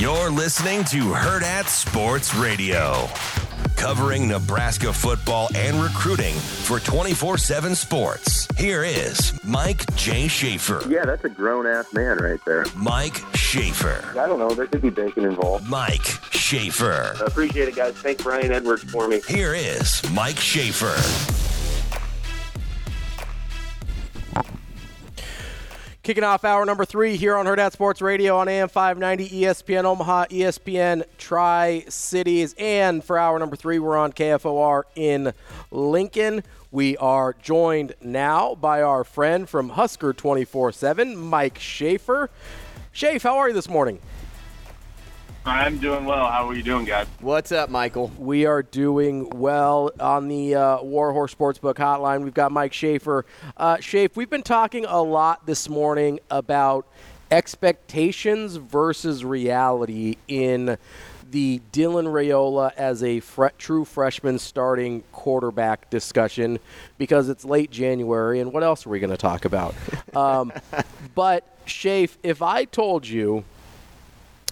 You're listening to Hurrdat Sports Radio, covering Nebraska football and recruiting for 24 7 sports. Here is Mike J. Schaefer. Yeah, that's a grown ass man right there. Mike Schaefer. I don't know. There could be bacon involved. Mike Schaefer. I appreciate it, guys. Thank Brian Edwards for me. Here is Mike Schaefer. Kicking off hour number three here on Hurrdat Sports Radio on AM 590, ESPN Omaha, ESPN Tri Cities. And for hour number three, we're on KFOR in Lincoln. We are joined now by our friend from Husker 24 7, Mike Schaefer. Schaefer, how are you this morning? I'm doing well. How are you doing, guys? What's up, Michael? We are doing well on the uh, Warhorse Sportsbook Hotline. We've got Mike Schaefer. Uh, Schaefer, we've been talking a lot this morning about expectations versus reality in the Dylan Raiola as a fre- true freshman starting quarterback discussion because it's late January, and what else are we going to talk about? Um, but, Shafe, if I told you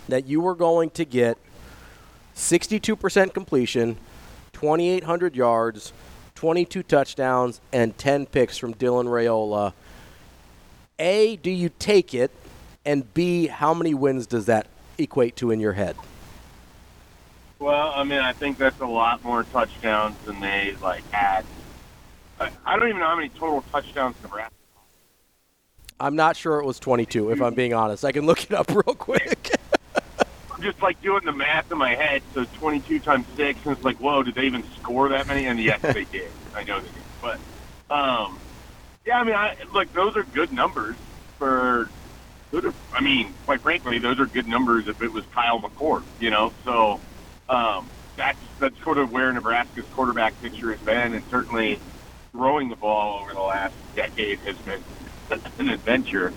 that you were going to get 62% completion, 2,800 yards, 22 touchdowns, and 10 picks from Dylan Raiola. A, do you take it? And B, how many wins does that equate to in your head? Well, I mean, I think that's a lot more touchdowns than they like had. I, I don't even know how many total touchdowns Nebraska. I'm not sure it was 22, if I'm being honest. I can look it up real quick. I'm just like doing the math in my head. So 22 times six, and it's like, whoa, did they even score that many? And yes, they did. I know they did. But um, yeah, I mean, I, look, those are good numbers for. I mean, quite frankly, those are good numbers if it was Kyle McCord, you know. So um, that's that's sort of where Nebraska's quarterback picture has been, and certainly throwing the ball over the last decade has been an adventure.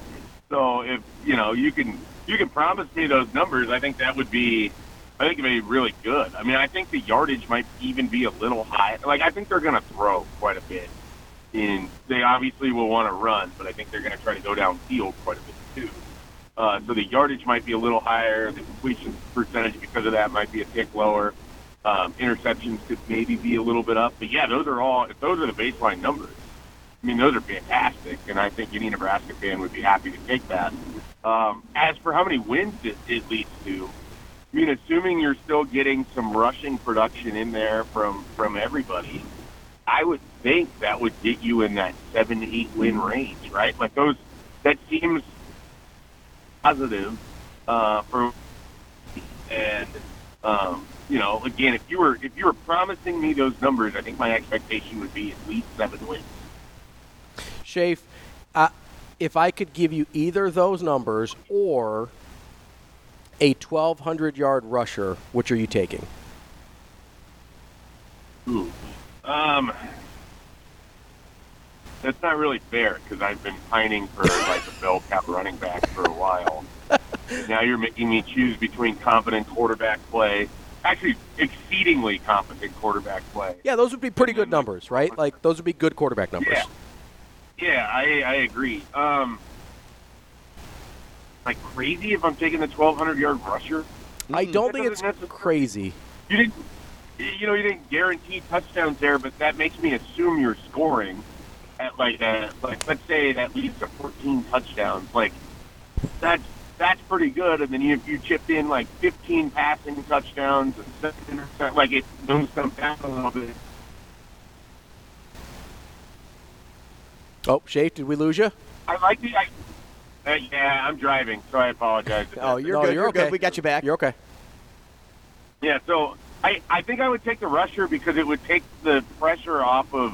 So if you know you can you can promise me those numbers, I think that would be I think it'd be really good. I mean, I think the yardage might even be a little high. Like I think they're going to throw quite a bit. In they obviously will want to run, but I think they're going to try to go downfield quite a bit too. Uh, so the yardage might be a little higher. The completion percentage because of that might be a tick lower. Um, interceptions could maybe be a little bit up. But yeah, those are all. If those are the baseline numbers, I mean, those are fantastic, and I think any Nebraska fan would be happy to take that. Um, as for how many wins it, it leads to, I mean, assuming you're still getting some rushing production in there from from everybody, I would think that would get you in that seven to eight win range, right? Like those, that seems positive uh, for, and um, you know, again, if you were if you were promising me those numbers, I think my expectation would be at least seven wins. Shafe, uh, if I could give you either those numbers or a 1,200 yard rusher, which are you taking? Ooh. Um, that's not really fair because I've been pining for like a bell cap running back for a while. now you're making me choose between competent quarterback play, actually exceedingly competent quarterback play. Yeah, those would be pretty good numbers, right? Like those would be good quarterback numbers. Yeah. Yeah, I, I agree. Um, like crazy if I'm taking the 1,200 yard rusher. I don't That think it's necessarily- crazy. You didn't, you know, you didn't guarantee touchdowns there, but that makes me assume you're scoring at like a, like let's say at least a 14 touchdowns. Like that's that's pretty good. And then you, if you chipped in like 15 passing touchdowns and seven interceptions, like it moves them down a little bit. Oh, Shafe, did we lose you? I like the. I, uh, yeah, I'm driving, so I apologize. Oh, you're No, good. you're You're, okay. good. We got you back. You're okay. Yeah, so I, I think I would take the rusher because it would take the pressure off of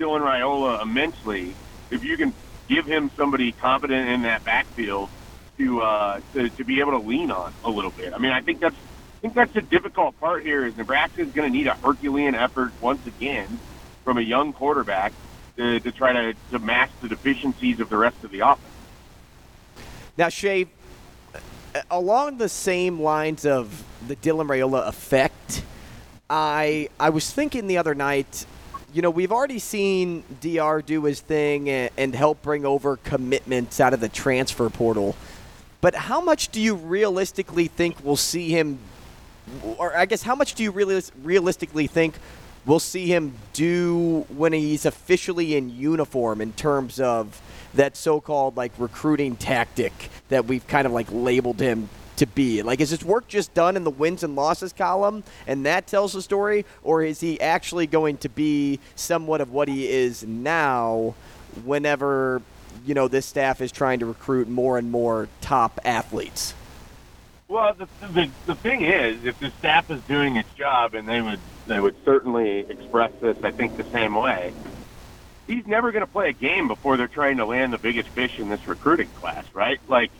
Dylan Raiola immensely if you can give him somebody competent in that backfield to uh, to, to be able to lean on a little bit. I mean, I think that's I think that's the difficult part here is Nebraska is going to need a Herculean effort once again from a young quarterback to, to try to, to mask the deficiencies of the rest of the offense. Now, Shay, along the same lines of the Dylan Raiola effect, I I was thinking the other night, you know, we've already seen DR do his thing and, and help bring over commitments out of the transfer portal. But how much do you realistically think we'll see him, or I guess how much do you really realistically think we'll see him do when he's officially in uniform in terms of that so-called like recruiting tactic that we've kind of like labeled him to be? Like, is his work just done in the wins and losses column, and that tells the story, or is he actually going to be somewhat of what he is now? Whenever you know this staff is trying to recruit more and more top athletes. Well, the, the the thing is, if the staff is doing its job, and they would they would certainly express this, I think, the same way. He's never going to play a game before they're trying to land the biggest fish in this recruiting class, right? Like,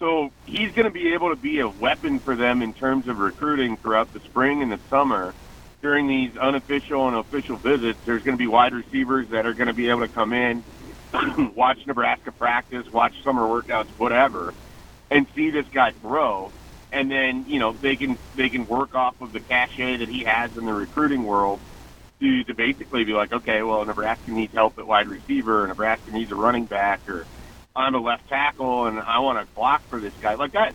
so he's going to be able to be a weapon for them in terms of recruiting throughout the spring and the summer. During these unofficial and official visits, there's going to be wide receivers that are going to be able to come in, watch Nebraska practice, watch summer workouts, whatever, and see this guy grow. And then you know they can they can work off of the cachet that he has in the recruiting world to to basically be like, okay, well Nebraska needs help at wide receiver, Nebraska needs a running back, or I'm a left tackle and I want to block for this guy. Like that,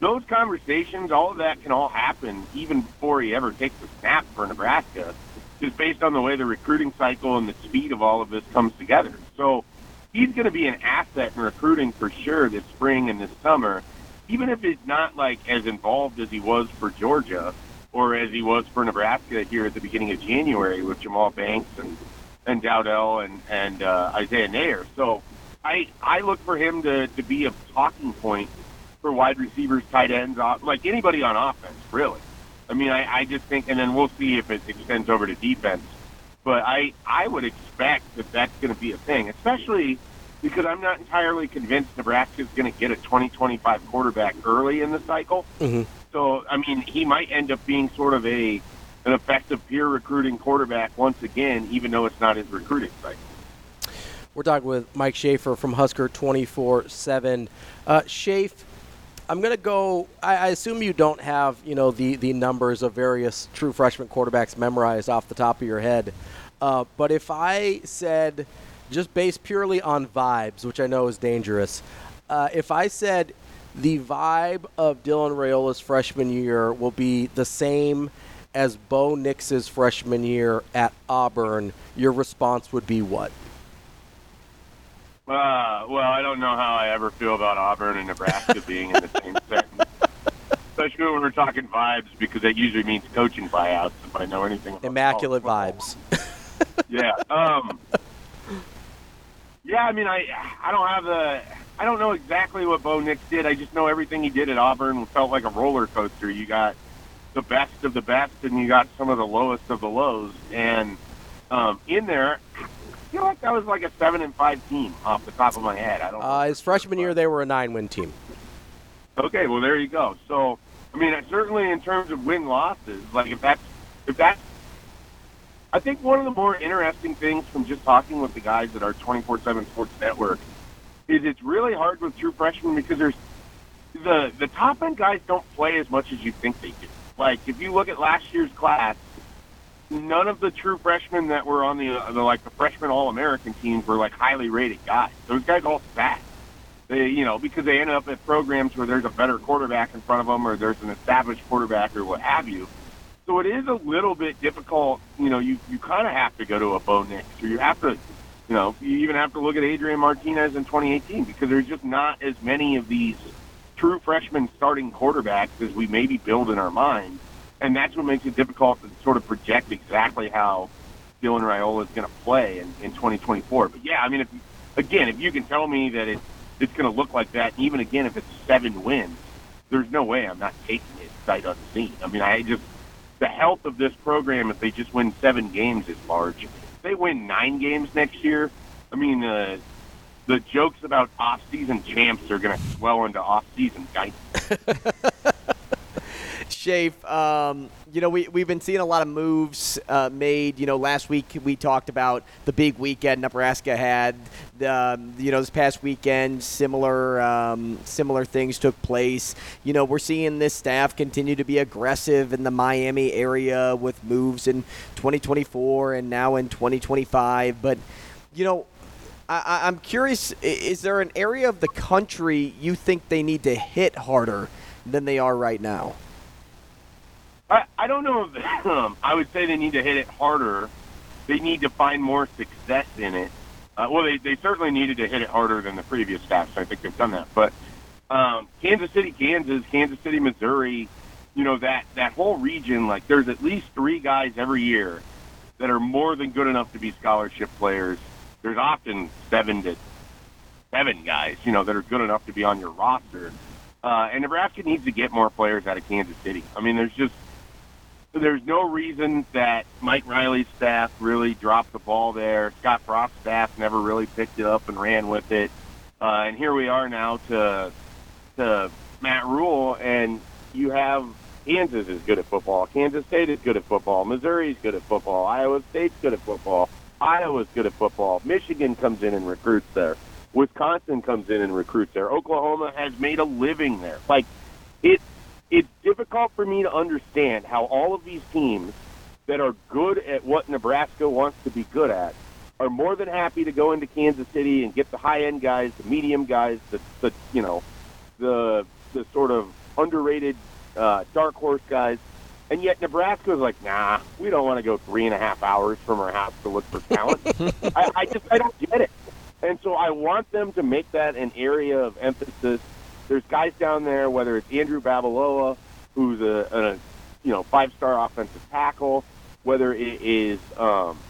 those conversations, all of that can all happen even before he ever takes a snap for Nebraska, just based on the way the recruiting cycle and the speed of all of this comes together. So he's going to be an asset in recruiting for sure this spring and this summer, even if he's not like as involved as he was for Georgia or as he was for Nebraska here at the beginning of January with Jahmal Banks and and Dowdell and and uh, Isaiah Neyor. So I I look for him to to be a talking point for wide receivers, tight ends, like anybody on offense, really. I mean, I, I just think, and then we'll see if it extends over to defense. But I, I would expect that that's going to be a thing, especially because I'm not entirely convinced Nebraska is going to get a 2025 quarterback early in the cycle. Mm-hmm. So, I mean, he might end up being sort of a an effective peer recruiting quarterback once again, even though it's not his recruiting cycle. We're talking with Mike Schaefer from Husker 24 uh, 7. Schaefer, I'm going to go. I, I, assume you don't have, you know, the, the numbers of various true freshman quarterbacks memorized off the top of your head. Uh, but if I said, just based purely on vibes, which I know is dangerous, uh, if I said the vibe of Dylan Raiola's freshman year will be the same as Bo Nix's freshman year at Auburn, your response would be what? Uh, well, I don't know how I ever feel about Auburn and Nebraska being in the same sentence. Especially when we're talking vibes, because that usually means coaching buyouts. If I know anything, about immaculate vibes. yeah. Um, yeah. I mean, I I don't have the I don't know exactly what Bo Nix did. I just know everything he did at Auburn felt like a roller coaster. You got the best of the best, and you got some of the lowest of the lows. And um, in there, feel like that was like a seven and five team off the top of my head. I don't. Uh, his freshman year, they were a nine-win team. Okay, well there you go. So, I mean, certainly in terms of win losses, like if that's if that's, I think one of the more interesting things from just talking with the guys at our 24/7 Sports Network is it's really hard with true freshmen because there's the the top end guys don't play as much as you think they do. Like if you look at last year's class, none of the true freshmen that were on the, the like the freshman All American teams were like highly rated guys. Those guys all sat. They, you know, because they ended up at programs where there's a better quarterback in front of them, or there's an established quarterback, or what have you. So it is a little bit difficult. You know, you you kind of have to go to a Bo Nix, or you have to, you know, you even have to look at Adrian Martinez in 2018 because there's just not as many of these true freshman starting quarterbacks as we maybe build in our minds and that's what makes it difficult to sort of project exactly how Dylan Raiola is going to play in, in 2024. But yeah, I mean, if again, if you can tell me that it's it's going to look like that, even again if it's seven wins, there's no way I'm not taking it sight unseen. I mean, I just the health of this program if they just win seven games is large. If they win nine games next year, I mean, uh, the jokes about off-season champs are going to swell into off-season guidance. Shafe, um, you know, we, we've been seeing a lot of moves uh, made. You know, last week we talked about the big weekend Nebraska had. Um, you know, this past weekend, similar um, similar things took place. You know, we're seeing this staff continue to be aggressive in the Miami area with moves in 2024 and now in 2025. But, you know, I, I'm curious. Is there an area of the country you think they need to hit harder than they are right now? I, I don't know if um, I would say they need to hit it harder. They need to find more success in it. Uh, well, they, they certainly needed to hit it harder than the previous staffs. I think they've done that. But um, Kansas City, Kansas, Kansas City, Missouri, you know that that whole region. Like, there's at least three guys every year that are more than good enough to be scholarship players. There's often seven to seven guys, you know, that are good enough to be on your roster. Uh, and Nebraska needs to get more players out of Kansas City. I mean, there's just there's no reason that Mike Riley's staff really dropped the ball there. Scott Frost's staff never really picked it up and ran with it. Uh, and here we are now to to Matt Rhule, and you have Kansas is good at football. Kansas State is good at football. Missouri's good at football. Iowa State's good at football. Iowa's good at football. Michigan comes in and recruits there. Wisconsin comes in and recruits there. Oklahoma has made a living there. Like it, it's difficult for me to understand how all of these teams that are good at what Nebraska wants to be good at are more than happy to go into Kansas City and get the high end guys, the medium guys, the, the you know, the the sort of underrated uh, dark horse guys. And yet Nebraska is like, nah, we don't want to go three and a half hours from our house to look for talent. I, I just I don't get it. And so I want them to make that an area of emphasis. There's guys down there, whether it's Andrew Babalola, who's a, a you know five star offensive tackle, whether it is um,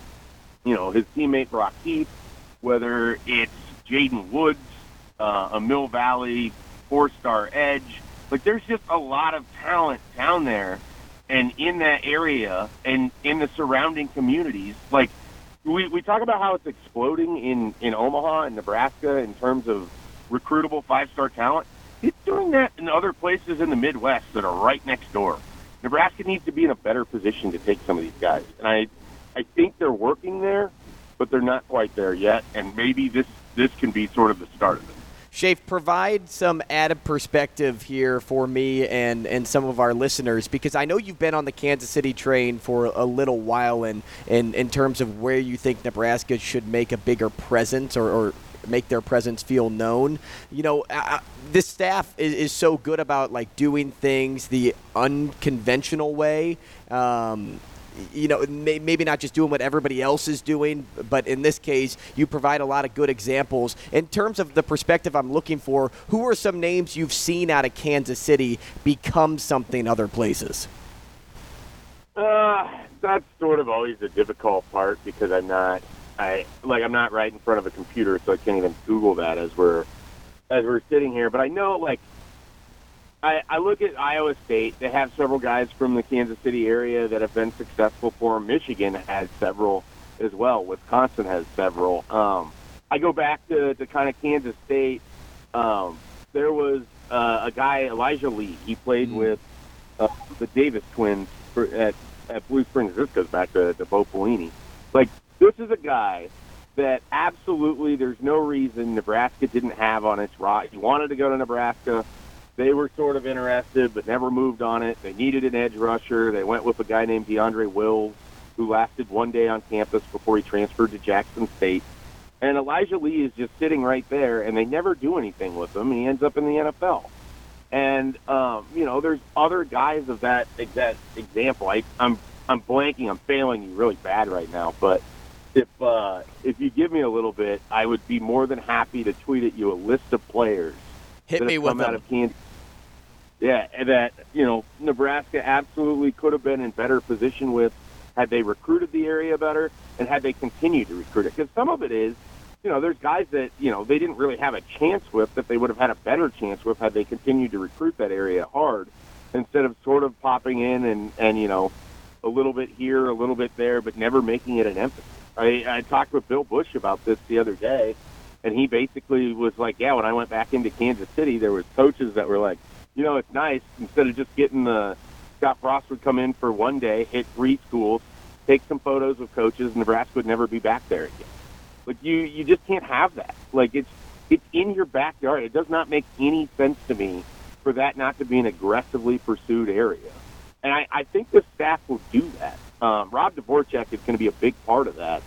you know his teammate Brock Heath, whether it's Jaden Woods, uh, a Mill Valley four star edge. Like there's just a lot of talent down there and in that area and in the surrounding communities. Like we, we talk about how it's exploding in, in Omaha and Nebraska in terms of recruitable five star talent. It's doing that in other places in the Midwest that are right next door. Nebraska needs to be in a better position to take some of these guys. And I I think they're working there, but they're not quite there yet. And maybe this this can be sort of the start of it. Shafe, provide some added perspective here for me and, and some of our listeners because I know you've been on the Kansas City train for a little while in, in, in terms of where you think Nebraska should make a bigger presence or, or make their presence feel known. You know, uh, this staff is, is, so good about like doing things the unconventional way. Um, you know, maybe not just doing what everybody else is doing, but in this case, you provide a lot of good examples. In terms of the perspective I'm looking for, who are some names you've seen out of Kansas City become something other places? Uh, that's sort of always the difficult part because I'm not, I like I'm not right in front of a computer, so I can't even Google that as we're as we're sitting here. But I know like I, I look at Iowa State. They have several guys from the Kansas City area that have been successful for them. Michigan has several as well. Wisconsin has several. Um, I go back to, to kind of Kansas State. Um, there was uh, a guy, Elijah Lee. He played mm-hmm. with uh, the Davis twins for, at, at Blue Springs. This goes back to, to Bo Pelini. Like, this is a guy that absolutely there's no reason Nebraska didn't have on its roster. He wanted to go to Nebraska they were sort of interested but never moved on it. They needed an edge rusher. They went with a guy named DeAndre Wills, who lasted one day on campus before he transferred to Jackson State. And Elijah Lee is just sitting right there, and they never do anything with him, he ends up in the NFL. And um, you know, there's other guys of that exact example. I, I'm I'm blanking. I'm failing you really bad right now. But if uh, if you give me a little bit, I would be more than happy to tweet at you a list of players Hit me with out of Kansas. Yeah, that you know Nebraska absolutely could have been in better position with had they recruited the area better and had they continued to recruit it. Because some of it is, you know, there's guys that you know they didn't really have a chance with that they would have had a better chance with had they continued to recruit that area hard instead of sort of popping in and and you know a little bit here, a little bit there, but never making it an emphasis. I, I talked with Bill Busch about this the other day and he basically was like, "Yeah, when I went back into Kansas City, there was coaches that were like, you know, it's nice instead of just getting the Scott Frost would come in for one day, hit three schools, take some photos of coaches, Nebraska would never be back there again. Like you, you just can't have that. Like it's it's in your backyard. It does not make any sense to me for that not to be an aggressively pursued area. And I, I think the staff will do that. Um, Rob Dvorak is going to be a big part of that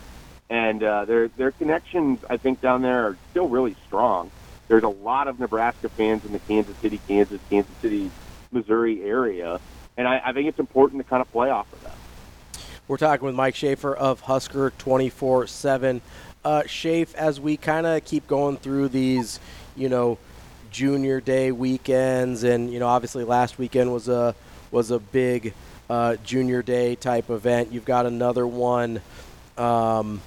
and uh, their their connections I think down there are still really strong. There's a lot of Nebraska fans in the Kansas City, Kansas, Kansas City, Missouri area, and I, I think it's important to kind of play off of that. We're talking with Mike Schaefer of Husker 24 7. Uh, as we kind of keep going through these, you know, junior day weekends, and, you know, obviously last weekend was a, was a big uh, junior day type event. You've got another one. Um,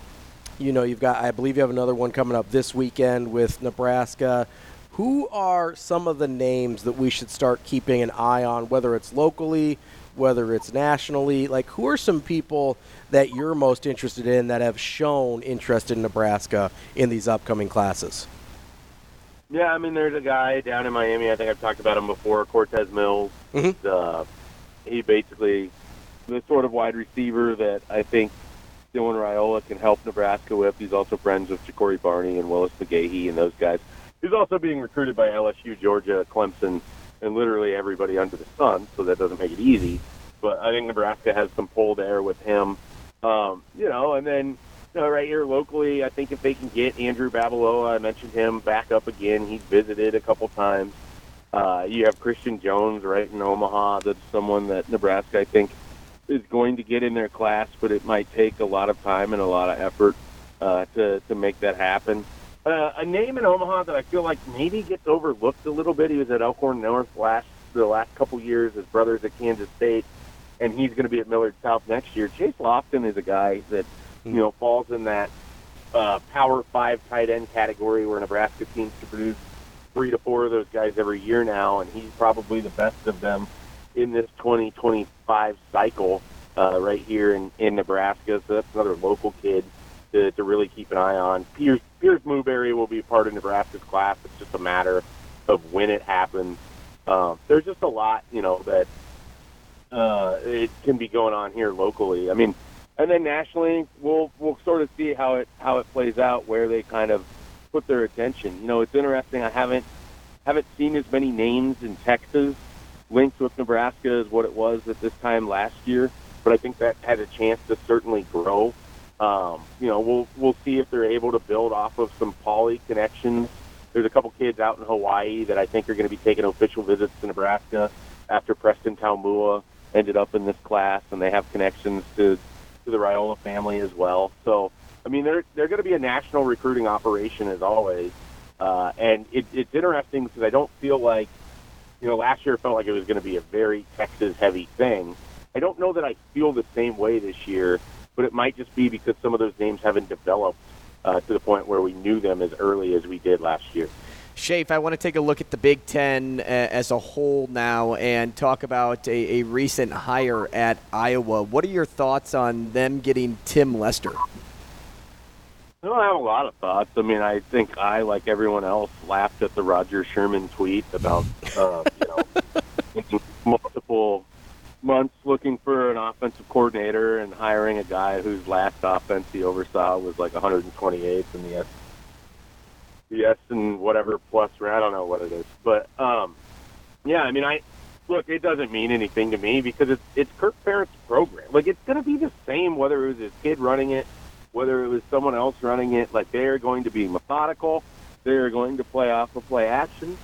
you know, you've got, I believe you have another one coming up this weekend with Nebraska. Who are some of the names that we should start keeping an eye on, whether it's locally, whether it's nationally? Like, who are some people that you're most interested in that have shown interest in Nebraska in these upcoming classes? Yeah, I mean, there's a guy down in Miami. I think I've talked about him before, Cortez Mills. Mhm. Uh, he basically the sort of wide receiver that I think Dylan Raiola can help Nebraska with. He's also friends with Ja'Cory Barney and Willis McGahee and those guys. He's also being recruited by LSU, Georgia, Clemson, and literally everybody under the sun, so that doesn't make it easy. But I think Nebraska has some pull there with him. Um, you know, and then you know, right here locally, I think if they can get Andrew Babalola, I mentioned him back up again. He's visited a couple times. Uh, you have Christian Jones right in Omaha. That's someone that Nebraska, I think, is going to get in their class, but it might take a lot of time and a lot of effort uh, to to make that happen. Uh, a name in Omaha that I feel like maybe gets overlooked a little bit. He was at Elkhorn North last the last couple years. His brother's at Kansas State, and he's going to be at Millard South next year. Chase Lofton is a guy that you know falls in that uh, Power Five tight end category where Nebraska seems to produce three to four of those guys every year now, and he's probably the best of them in this 2025 cycle uh, right here in, in Nebraska. So that's another local kid to, to really keep an eye on. Pierce, Piers Mooberry will be part of Nebraska's class. It's just a matter of when it happens. Um, there's just a lot, you know, that uh, it can be going on here locally. I mean, and then nationally, we'll we'll sort of see how it how it plays out, where they kind of put their attention. You know, it's interesting. I haven't haven't seen as many names in Texas linked with Nebraska as what it was at this time last year, but I think that had a chance to certainly grow. Um, you know, we'll we'll see if they're able to build off of some poly connections. There's a couple kids out in Hawaii that I think are going to be taking official visits to Nebraska after Preston Taumua ended up in this class, and they have connections to to the Raiola family as well. So, I mean, they're they're going to be a national recruiting operation as always, uh, and it, it's interesting because I don't feel like, you know, last year felt like it was going to be a very Texas heavy thing. I don't know that I feel the same way this year, but it might just be because some of those names haven't developed uh, to the point where we knew them as early as we did last year. Shafe, I want to take a look at the Big Ten uh, as a whole now and talk about a, a recent hire at Iowa. What are your thoughts on them getting Tim Lester? I don't have a lot of thoughts. I mean, I think I, like everyone else, laughed at the Roger Sherman tweet about, uh, you know, multiple months looking for an offensive coordinator and hiring a guy whose last offense he oversaw was like 128th in the S, the S and whatever plus. I don't know what it is, but um, yeah. I mean, I look. It doesn't mean anything to me because it's it's Kirk Ferentz' program. Like it's going to be the same whether it was his kid running it whether it was someone else running it, like they are going to be methodical. They are going to play off of play action.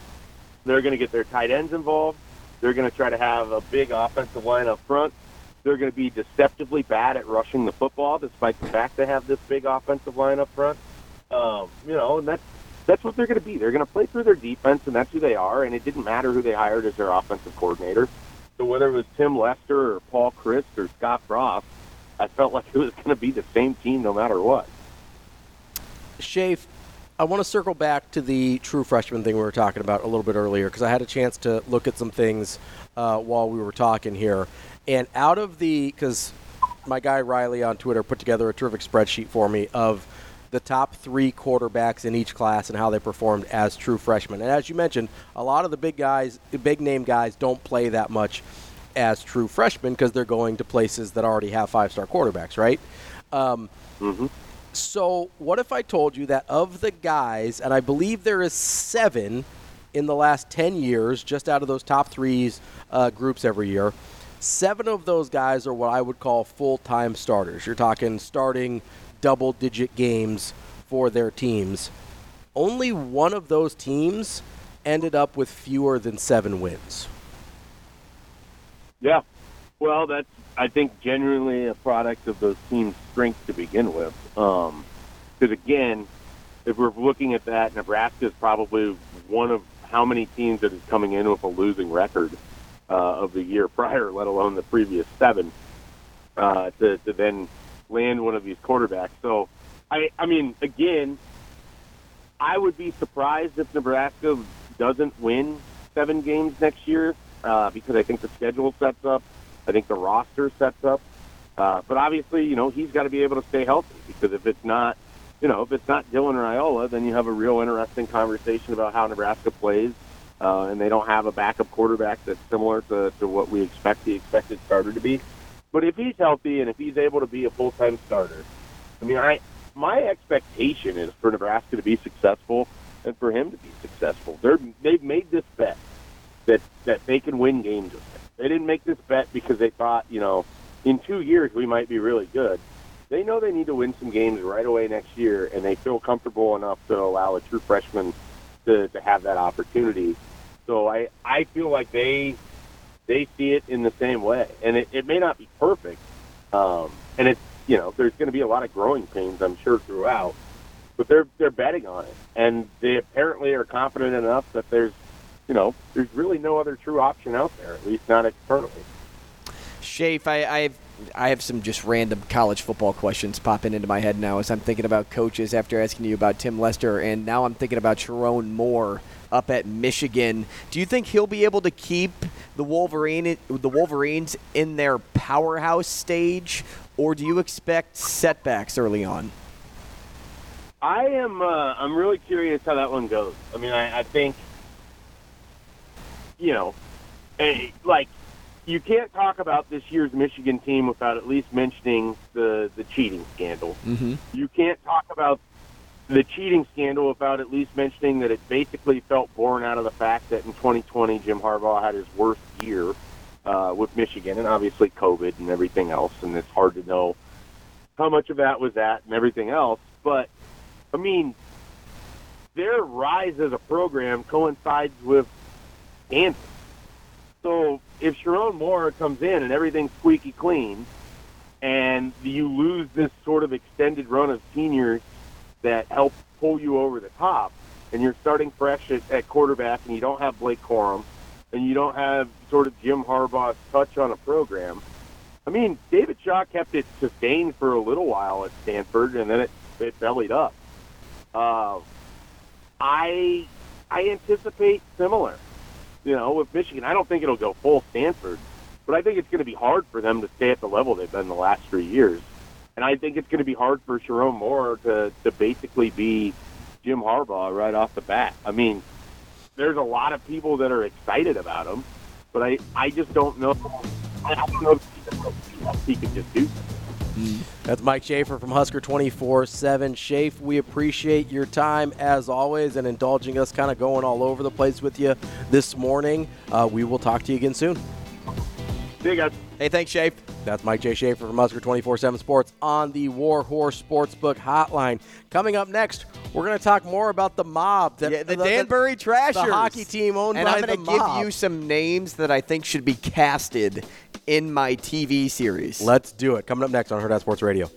They're going to get their tight ends involved. They're going to try to have a big offensive line up front. They're going to be deceptively bad at rushing the football, despite the fact they have this big offensive line up front. Um, you know, and that's that's what they're going to be. They're going to play through their defense, and that's who they are. And it didn't matter who they hired as their offensive coordinator. So whether it was Tim Lester or Paul Chryst or Scott Frost, I felt like it was going to be the same team no matter what. Shafe, I want to circle back to the true freshman thing we were talking about a little bit earlier because I had a chance to look at some things uh, while we were talking here. And out of the, because my guy Riley on Twitter put together a terrific spreadsheet for me of the top three quarterbacks in each class and how they performed as true freshmen. And as you mentioned, a lot of the big guys, big name guys, don't play that much as true freshmen because they're going to places that already have five star quarterbacks, right? Um, mm-hmm. So, what if I told you that of the guys, and I believe there is seven in the last 10 years, just out of those top threes uh, groups every year, seven of those guys are what I would call full time starters. You're talking starting double digit games for their teams. Only one of those teams ended up with fewer than seven wins. Yeah. Well, that's I think genuinely a product of those teams' strength to begin with. Because again, if we're looking at that, Nebraska is probably one of how many teams that is coming in with a losing record uh, of the year prior, let alone the previous seven, uh, to, to then land one of these quarterbacks. So, I, I mean, again, I would be surprised if Nebraska doesn't win seven games next year uh, because I think the schedule sets up. I think the roster sets up. Uh, but obviously, you know, he's got to be able to stay healthy because if it's not, you know, if it's not Dylan Raiola, then you have a real interesting conversation about how Nebraska plays. Uh, and they don't have a backup quarterback that's similar to, to what we expect the expected starter to be. But if he's healthy and if he's able to be a full time starter, I mean, I my expectation is for Nebraska to be successful and for him to be successful. They're they've made this bet that that they can win games with. They didn't make this bet because they thought, you know, in two years we might be really good. They know they need to win some games right away next year, and they feel comfortable enough to allow a true freshman to, to have that opportunity. So I, I feel like they they see it in the same way, and it, it may not be perfect, um, and it's you know there's going to be a lot of growing pains I'm sure throughout, but they're they're betting on it, and they apparently are confident enough that there's you know there's really no other true option out there, at least not externally. Shafe, I, I have I have some just random college football questions popping into my head now as I'm thinking about coaches after asking you about Tim Lester, and now I'm thinking about Sherrone Moore up at Michigan. Do you think he'll be able to keep the Wolverine the Wolverines in their powerhouse stage, or do you expect setbacks early on? I am. Uh, I'm really curious how that one goes. I mean, I, I think, you know, a, like you can't talk about this year's Michigan team without at least mentioning the the cheating scandal. Mm-hmm. You can't talk about the cheating scandal without at least mentioning that it basically felt born out of the fact that in 2020 Jim Harbaugh had his worst year uh, with Michigan, and obviously COVID and everything else, and it's hard to know how much of that was that and everything else. But I mean, their rise as a program coincides with Stanford. So if Sherrone Moore comes in and everything's squeaky clean, and you lose this sort of extended run of seniors that help pull you over the top, and you're starting fresh at, at quarterback, and you don't have Blake Corum, and you don't have sort of Jim Harbaugh's touch on a program. I mean, David Shaw kept it sustained for a little while at Stanford, and then it, it bellied up. Uh, I I anticipate similar. You know, with Michigan, I don't think it'll go full Stanford, but I think it's going to be hard for them to stay at the level they've been the last three years. And I think it's going to be hard for Sherrone Moore to, to basically be Jim Harbaugh right off the bat. I mean, there's a lot of people that are excited about him, but I, I just don't know. I don't know if he can just do something. That's Mike Schaefer from Husker 24 7. Schaefer, we appreciate your time as always and indulging us kind of going all over the place with you this morning. Uh, we will talk to you again soon. See you guys. Hey, thanks, Schaefer. That's Mike J. Schaefer from Husker 24 7 Sports on the Warhorse Sportsbook Hotline. Coming up next, we're going to talk more about the mob. That, Yeah, the, Danbury Trashers. The hockey team owned and by I'm the gonna give you some names that I think should be casted in my TV series. Let's do it. Coming up next on Herd Sports Radio.